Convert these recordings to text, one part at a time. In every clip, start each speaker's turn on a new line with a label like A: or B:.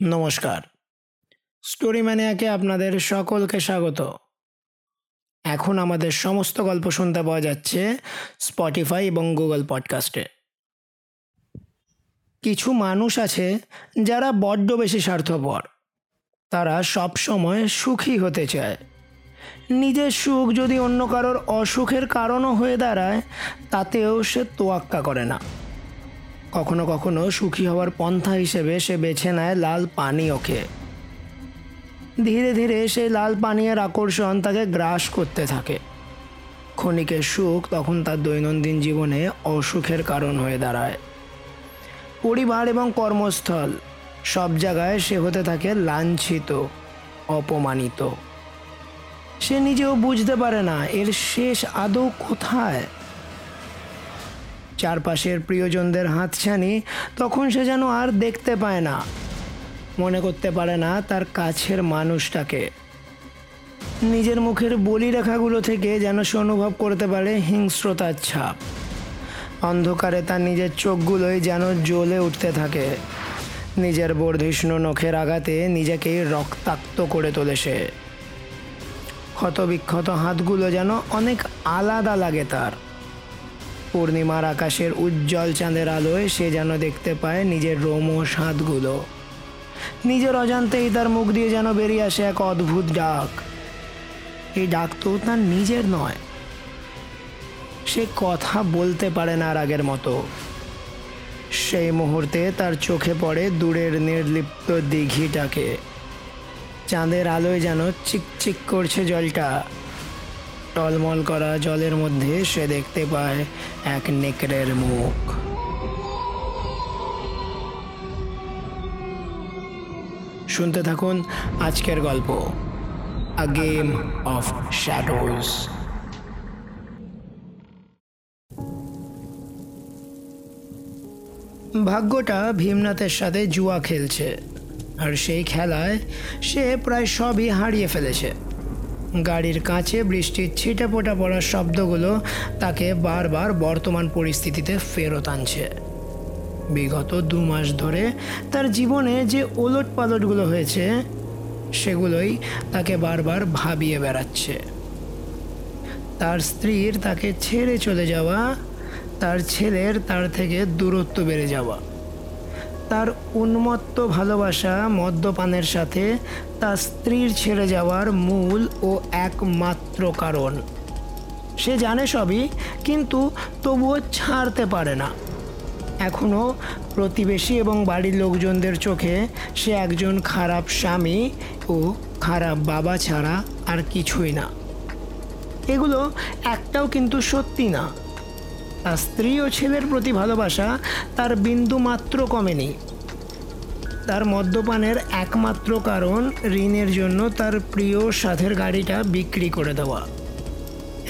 A: নমস্কার। স্টোরি ম্যানিয়াকে আপনাদের সকলকে স্বাগত। এখন আমাদের সমস্ত গল্প শুনতে পাওয়া যাচ্ছে স্পটিফাই এবং গুগল পডকাস্টে কিছু মানুষ আছে যারা বড্ড বেশি স্বার্থপর। তারা সব সময় সুখী হতে চায়। নিজের সুখ যদি অন্য কারোর অসুখের কারণও হয়ে দাঁড়ায়, তাতেও সে তোয়াক্কা করে না। কখনো কখনো সুখী হওয়ার পন্থা হিসেবে সে বেছে নেয় লাল পানীয়কে। ধীরে ধীরে সেই লাল পানীয়ের আকর্ষণ তাকে গ্রাস করতে থাকে। ক্ষণিকের সুখ তখন তার দৈনন্দিন জীবনে অসুখের কারণ হয়ে দাঁড়ায়। পরিবার এবং কর্মস্থল, সব জায়গায় সে হতে থাকে লাঞ্ছিত, অপমানিত। সে নিজেও বুঝতে পারে না, এর শেষ আদৌ কোথায়? চারপাশের প্রিয়জনদের হাতছানি, তখন সে যেন আর দেখতে পায় না। মনে করতে পারে না তার কাছের মানুষটাকে। নিজের মুখের বলি রেখাগুলো থেকে যেন সে অনুভব করতে পারে হিংস্রতার ছাপ। অন্ধকারে তার নিজের চোখগুলোই যেন জ্বলে উঠতে থাকে। নিজের বর্ধিষ্ণু নখের আঘাতে নিজেকেই রক্তাক্ত করে তোলে সে। ক্ষতবিক্ষত হাতগুলো যেন অনেক আলাদা লাগে তার। পূর্ণিমার আকাশের উজ্জ্বল চাঁদের আলোয় সে যেন দেখতে পায় নিজের রোমশ হাতগুলো। নিজের অজান্তেই তার মুখ দিয়ে যেন বেরিয়ে আসে এক অদ্ভুত ডাক। এই ডাক তো তার নিজের নয়। সে কথা বলতে পারে না আর আগের মতো। সেই মুহূর্তে তার চোখে পড়ে দূরের নির্লিপ্ত দিঘিটাকে। চাঁদের আলোয় যেন চিকচিক করছে জলটা। টলমল করা জলের মধ্যে সে দেখতে পায় এক নেকড়ের মুখ। শুনতে থাকুন আজকের গল্প আ গেম অফ শ্যাডোজ ভাগ্যটা ভীমনাথের সাথে জুয়া খেলছে, আর সেই খেলায় সে প্রায় সবই হারিয়ে ফেলেছে। গাড়ির কাছে বৃষ্টির ছিটে পোটা পড়ার শব্দগুলো তাকে বারবার বর্তমান পরিস্থিতিতে ফেরত আনছে। বিগত দু মাস ধরে তার জীবনে যে ওলট পালটগুলো হয়েছে, সেগুলোই তাকে বারবার ভাবিয়ে বেড়াচ্ছে। তার স্ত্রীর তাকে ছেড়ে চলে যাওয়া, তার ছেলের তার থেকে দূরত্ব বেড়ে যাওয়া, তার উন্মত্ত ভালোবাসা মদ্যপানের সাথে তার স্ত্রীর ছেড়ে যাওয়ার মূল ও একমাত্র কারণ। সে জানে সবই, কিন্তু তবুও ছাড়তে পারে না। এখনও প্রতিবেশী এবং বাড়ির লোকজনদের চোখে সে একজন খারাপ স্বামী ও খারাপ বাবা ছাড়া আর কিছুই না। এগুলো একটাও কিন্তু সত্যি না। তার স্ত্রী ও ছেলের প্রতি ভালোবাসা তার বিন্দু মাত্র কমেনি। তার মদ্যপানের একমাত্র কারণ ঋণের জন্য তার প্রিয় সাথের গাড়িটা বিক্রি করে দেওয়া।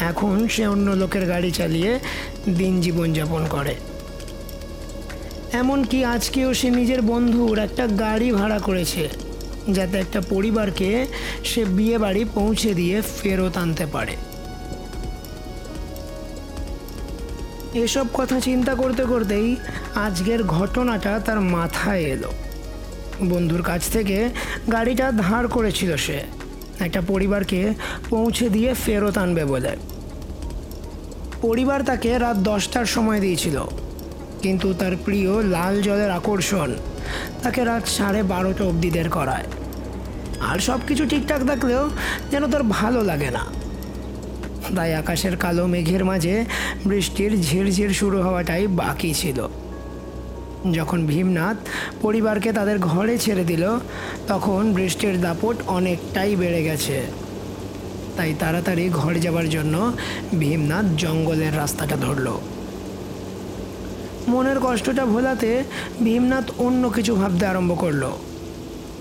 A: এখন সে অন্য লোকের গাড়ি চালিয়ে দিন জীবনযাপন করে। এমনকি আজকেও সে নিজের বন্ধুর একটা গাড়ি ভাড়া করেছে, যাতে একটা পরিবারকে সে বিয়ে বাড়ি পৌঁছে দিয়ে ফেরত আনতে পারে। এসব কথা চিন্তা করতে করতেই আজকের ঘটনাটা তার মাথায় এলো। বন্ধুর কাছ থেকে গাড়িটা ধার করেছিল সে। একটা পরিবারকে পৌঁছে দিয়ে ফেরত আনবে বলে। পরিবার তাকে রাত দশটার সময় দিয়েছিল। কিন্তু তার প্রিয় লাল জলের আকর্ষণ তাকে রাত সাড়ে বারোটা অবধি দের করায়। আর সব কিছু ঠিকঠাক থাকলেও যেন তার ভালো লাগে না। তাই আকাশের কালো মেঘের মাঝে বৃষ্টির ঝিরঝির শুরু হওয়াটাই বাকি ছিল। যখন ভীমনাথ পরিবারকে তাদের ঘরে ছেড়ে দিল, তখন বৃষ্টির দাপট অনেকটাই বেড়ে গেছে। তাই তাড়াতাড়ি ঘরে যাবার জন্য ভীমনাথ জঙ্গলের রাস্তাটা ধরল। মনের কষ্টটা ভোলাতে ভীমনাথ অন্য কিছু ভাবতে আরম্ভ করল।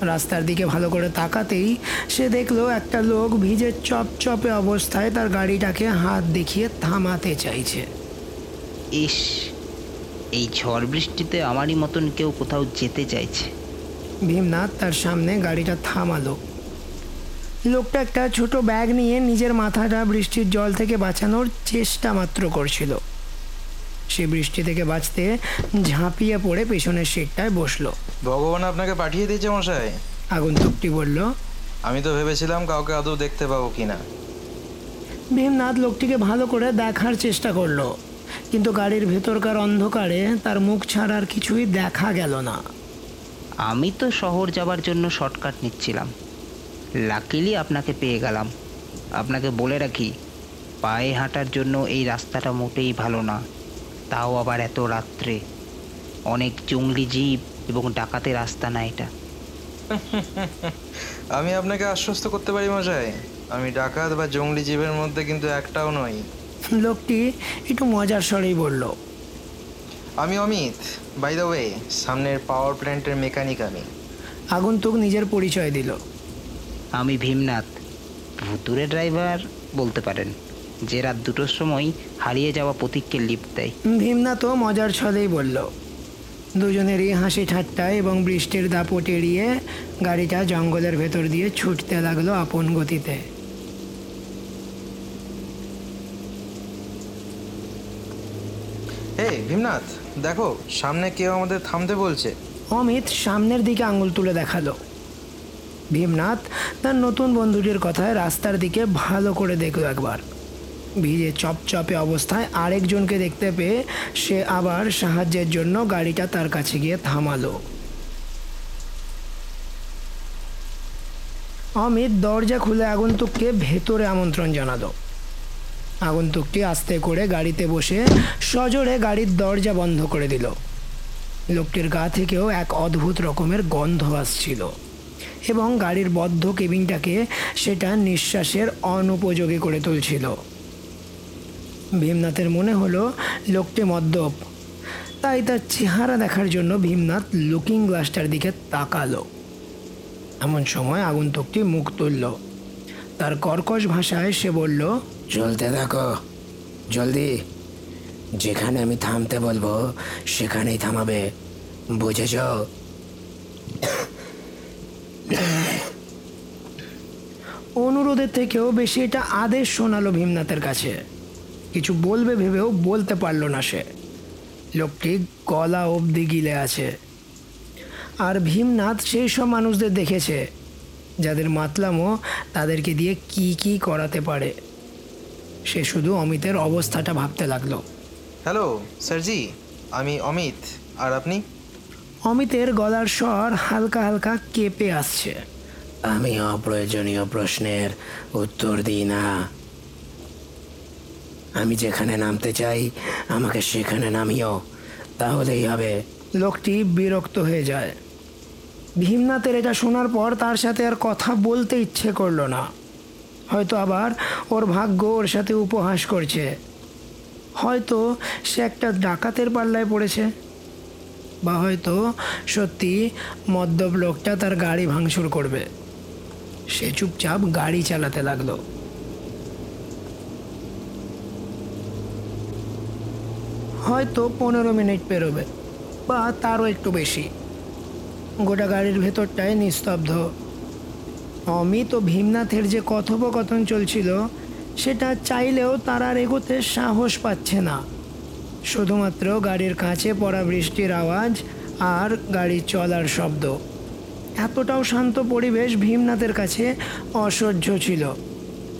A: রাস্তার দিকে ভালো করে তাকাতেই সে দেখল একটা লোক ভিজে চপচপে অবস্থায় তার গাড়িটাকে হাত দেখিয়ে থামাতে চাইছে।
B: ইস এই ঝড় বৃষ্টিতে আমারই মতন কেউ কোথাও যেতে চাইছে।
A: ভীমনাথ তার সামনে গাড়িটা থামালো। লোকটা একটা ছোট ব্যাগ নিয়ে নিজের মাথাটা বৃষ্টির জল থেকে বাঁচানোর চেষ্টা মাত্র করছিল। সে বৃষ্টি থেকে বাঁচতে ঝাঁপিয়ে পড়ে পেছনের সিটটায় বসল।
C: ভগবান আপনাকে পাঠিয়ে দিয়েছে মশাই।
A: আগন্তুকটি বলল
C: আমি তো ভেবেছিলাম কাউকে আদৌ দেখতে পাবো কিনা।
A: ভীমনাথ লোকটিকে ভালো করে দেখার চেষ্টা করল। কিন্তু গাড়ির ভেতরকার অন্ধকারে তার মুখ ছাড়ার কিছুই দেখা গেল না।
B: আমি তো শহর যাবার জন্য শর্টকাট নিচ্ছিলাম। লাকিলি আপনাকে পেয়ে গেলাম। আপনাকে বলে রাখি পায়ে হাঁটার জন্য এই রাস্তাটা মোটেই ভালো না। তাও আবার এত রাত্রে। অনেক জঙ্গলি জীব এবং ডাকাতে রাস্তা না এটা।
C: আমি আপনাকে আশ্বস্ত করতে পারি মশাই। আমি ডাকাত বা জঙ্গলি জীবের মধ্যে কিন্তু একটাও নই।
A: লোকটি একটু মজার স্বরেই বলল
C: আমি অমিত। বাই দ্য ওয়ে সামনের পাওয়ার প্ল্যান্টের মেকানিক আমি।
A: আগন্তুক নিজের পরিচয় দিল।
B: আমি ভীমনাথ। ভুতুরে ড্রাইভার বলতে পারেন যে রাত দুটোর সময় হারিয়ে যাওয়া প্রতীককে লিফট দেয়।
A: ভীমনাথও মজার ছলেই বলল দুজনেরই হাসি ঠাট্টা এবং বৃষ্টির দাপট এড়িয়ে গাড়িটা জঙ্গলের ভেতর দিয়ে ছুটতে লাগল আপন গতিতে।
C: হে ভীমনাথ, দেখো, সামনে কেউ আমাদের থামতে বলছে।
A: অমিত সামনের দিকে আঙুল তুলে দেখাল। ভীমনাথ তার নতুন বন্ধুটির কথায় রাস্তার দিকে ভালো করে দেখল একবার। ভিজে চপচপে অবস্থায় আরেকজনকে দেখতে পেয়ে সে আবার সাহায্যের জন্য গাড়িটা তার কাছে গিয়ে থামালো। অমিত দরজা খুলে আগন্তুককে ভেতরে আমন্ত্রণ জানালো। আগন্তুকটি আস্তে করে গাড়িতে বসে সজোরে গাড়ির দরজা বন্ধ করে দিল। লোকটির গা থেকেও এক অদ্ভুত রকমের গন্ধ আসছিল এবং গাড়ির বদ্ধ কেবিনটাকে সেটা নিঃশ্বাসের অনুপযোগী করে তুলছিল। ভীমনাথের মনে হলো লোকটি মদ্যপ, তাই তার চেহারা দেখার জন্য ভীমনাথ লুকিং গ্লাসটার দিকে তাকালো। এমন সময় আগন্তুকটি মুখ তুলল, তার কর্কশ ভাষায় সে বলল চলতে থাকো। জলদি। যেখানে আমি থামতে বলব, সেখানেই থামাবে। বুঝেছ? অনুরোধের থেকেও বেশি এটা আদেশ শোনালো ভীমনাথের কাছে। কিছু বলবে ভেবেও বলতে পারল না সে। লোকটি গলা অবধি গিলে আছে। আর ভীমনাথ সেই সব মানুষদের দেখেছে, যাদের মাতলামো তাদেরকে দিয়ে কি কি করাতে পারে। সে শুধু অমিতের অবস্থাটা ভাবতে লাগল।
C: হ্যালো স্যারজি আমি অমিত আর আপনি?
A: অমিতের গলার স্বর হালকা হালকা কেঁপে আসছে। আমি অপ্রয়োজনীয় প্রশ্নের উত্তর দিই না। আমি যেখানে নামতে চাই আমাকে সেখানে নামিও। তাহলেই হবে। লোকটি বিরক্ত হয়ে যায়। ভীমনাথের এটা শোনার পর তার সাথে আর কথা বলতে ইচ্ছে করল না। হয়তো আবার ওর ভাগ্য ওর সাথে উপহাস করছে। হয়তো সে একটা ডাকাতের পাল্লায় পড়েছে। বা হয়তো সত্যি মদ্যপ লোকটা তার গাড়ি ভাঙচুর করবে। সে চুপচাপ গাড়ি চালাতে লাগল। হয়তো পনেরো মিনিট পেরোবে, বা তারও একটু বেশি। গোটা গাড়ির ভেতরটায় নিস্তব্ধ। অমিত ও ভীমনাথের যে কথোপকথন চলছিল, সেটা চাইলেও তার এগোতে সাহস পাচ্ছে না। শুধুমাত্র গাড়ির কাছে পড়া বৃষ্টির আওয়াজ আর গাড়ি চলার শব্দ। এতটাও শান্ত পরিবেশ ভীমনাথের কাছে অসহ্য ছিল।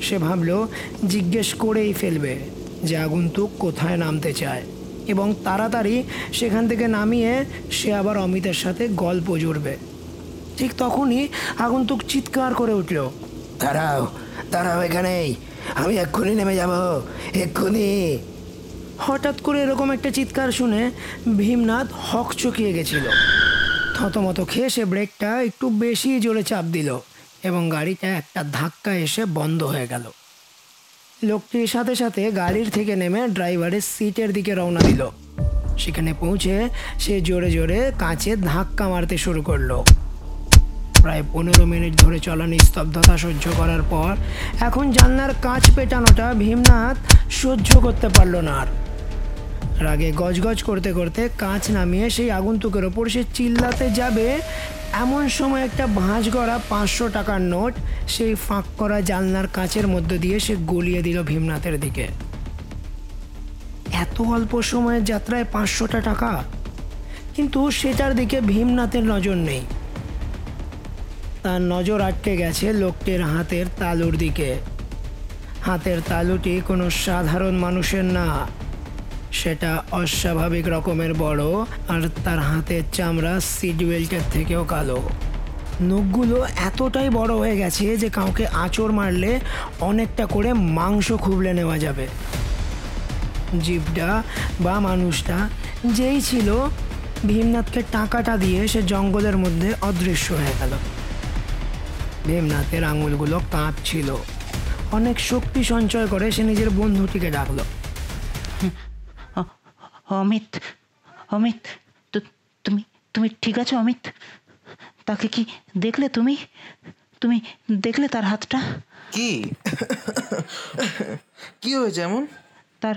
A: সে ভাবল, জিজ্ঞেস করেই ফেলবে যে আগন্তুক কোথায় নামতে চায়। এবং তাড়াতাড়ি সেখান থেকে নামিয়ে সে আবার অমিতের সাথে গল্প জুড়বে। ঠিক তখনই আগন্তুক চিৎকার করে উঠল, দাঁড়াও দাঁড়াও এখানেই, আমি এক্ষুনি নেমে যাব, এক্ষুনি। হঠাৎ করে এরকম একটা চিৎকার শুনে ভীমনাথ হক চকিয়ে গেছিল। থতমত খেয়ে সে ব্রেকটা একটু বেশি জোরে চাপ দিল এবং গাড়িটা একটা ধাক্কা এসে বন্ধ হয়ে গেল। লোকটির সাথে সাথে গাড়ির থেকে নেমে ড্রাইভারের সিটের দিকে রওনা দিল। সেখানে পৌঁছে সে জোরে জোরে কাঁচে ধাক্কা মারতে শুরু করল। প্রায় পনেরো মিনিট ধরে চলা নিস্তব্ধতা সহ্য করার পর এখন জানলার কাঁচ পেটানোটা ভীমনাথ সহ্য করতে পারল না আর। রাগে গজগজ করতে করতে কাঁচ নামিয়ে সেই আগন্তুকের ওপর সে চিল্লাতে যাবে, এমন সময় একটা ভাঁজ করা পাঁচশো টাকার নোট সেই ফাঁক করা জানলার কাঁচের মধ্য দিয়ে সে গলিয়ে দিল ভীমনাথের দিকে। এত অল্প সময়ের যাত্রায় পাঁচশোটা টাকা? কিন্তু সেটার দিকে ভীমনাথের নজর নেই। তার নজর আটকে গেছে লোকটির হাতের তালুর দিকে। হাতের তালুটি কোনো সাধারণ মানুষের না। সেটা অস্বাভাবিক রকমের বড় আর তার হাতের চামড়া সিট বেল্টের থেকেও কালো। নখগুলো এতটাই বড় হয়ে গেছে যে কাউকে আঁচড় মারলে অনেকটা করে মাংস খুবলে নেওয়া যাবে। জীবটা বা মানুষটা যেই ছিল, ভীমনাথকে টাকাটা দিয়ে সে জঙ্গলের মধ্যে অদৃশ্য হয়ে গেল। ভীমনাথের আঙুলগুলো কাঁপছিল। অনেক শক্তি সঞ্চয় করে সে নিজের বন্ধুটিকে ডাকলো।
B: অমিত অমিত তু- তুমি তুমি ঠিক আছো অমিত? তাকে কি দেখলে তুমি? তুমি দেখলে তার হাতটা?
C: কি? কি হয়েছে এমন?
B: তার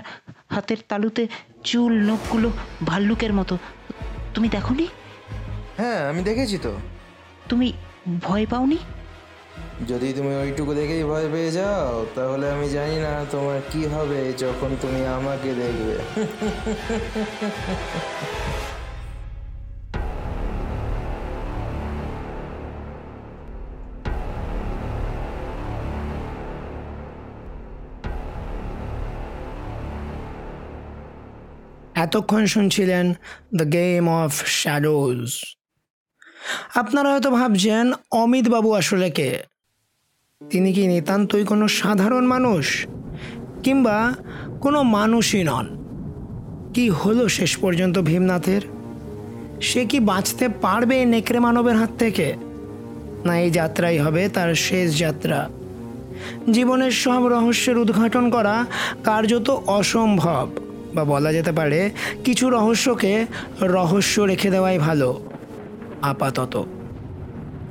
B: হাতের তালুতে চুল নখগুলো ভাল্লুকের মতো। তুমি দেখোনি?
C: হ্যাঁ আমি দেখেছি তো।
B: তুমি ভয় পাওনি?
C: যদি তুমি ওইটুকু দেখেই ভয় পেয়ে যাও, তাহলে আমি জানি না তোমার কি হবে যখন তুমি আমাকে দেখবে।
A: এতক্ষণ শুনছিলেন দ্য গেম অফ শ্যাডোজ আপনারা হয়তো ভাবছেন অমিত বাবু আসলে কে? তিনি কি নিতান্তই কোনো সাধারণ মানুষ? কিংবা কোনো মানুষই নন? কি হলো শেষ পর্যন্ত ভীমনাথের? সে কি বাঁচতে পারবে নেকড়ে মানবের হাত থেকে? না, এই যাত্রাই হবে তার শেষ যাত্রা। জীবনের সব রহস্যের উদ্ঘাটন করা কার্যত অসম্ভব। বা বলা যেতে পারে, কিছু রহস্যকে রহস্য রেখে দেওয়াই ভালো। আপাতত।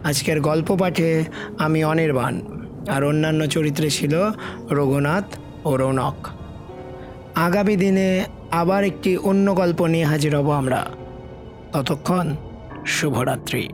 A: আজকের গল্প পাঠে আমি অনির্বাণ। আর অন্যান্য চরিত্রে ছিল রঘুনাথ ও রৌনক। আগামী দিনে আবার একটি অন্য গল্প নিয়ে হাজির হব আমরা। ততক্ষণ শুভরাত্রি।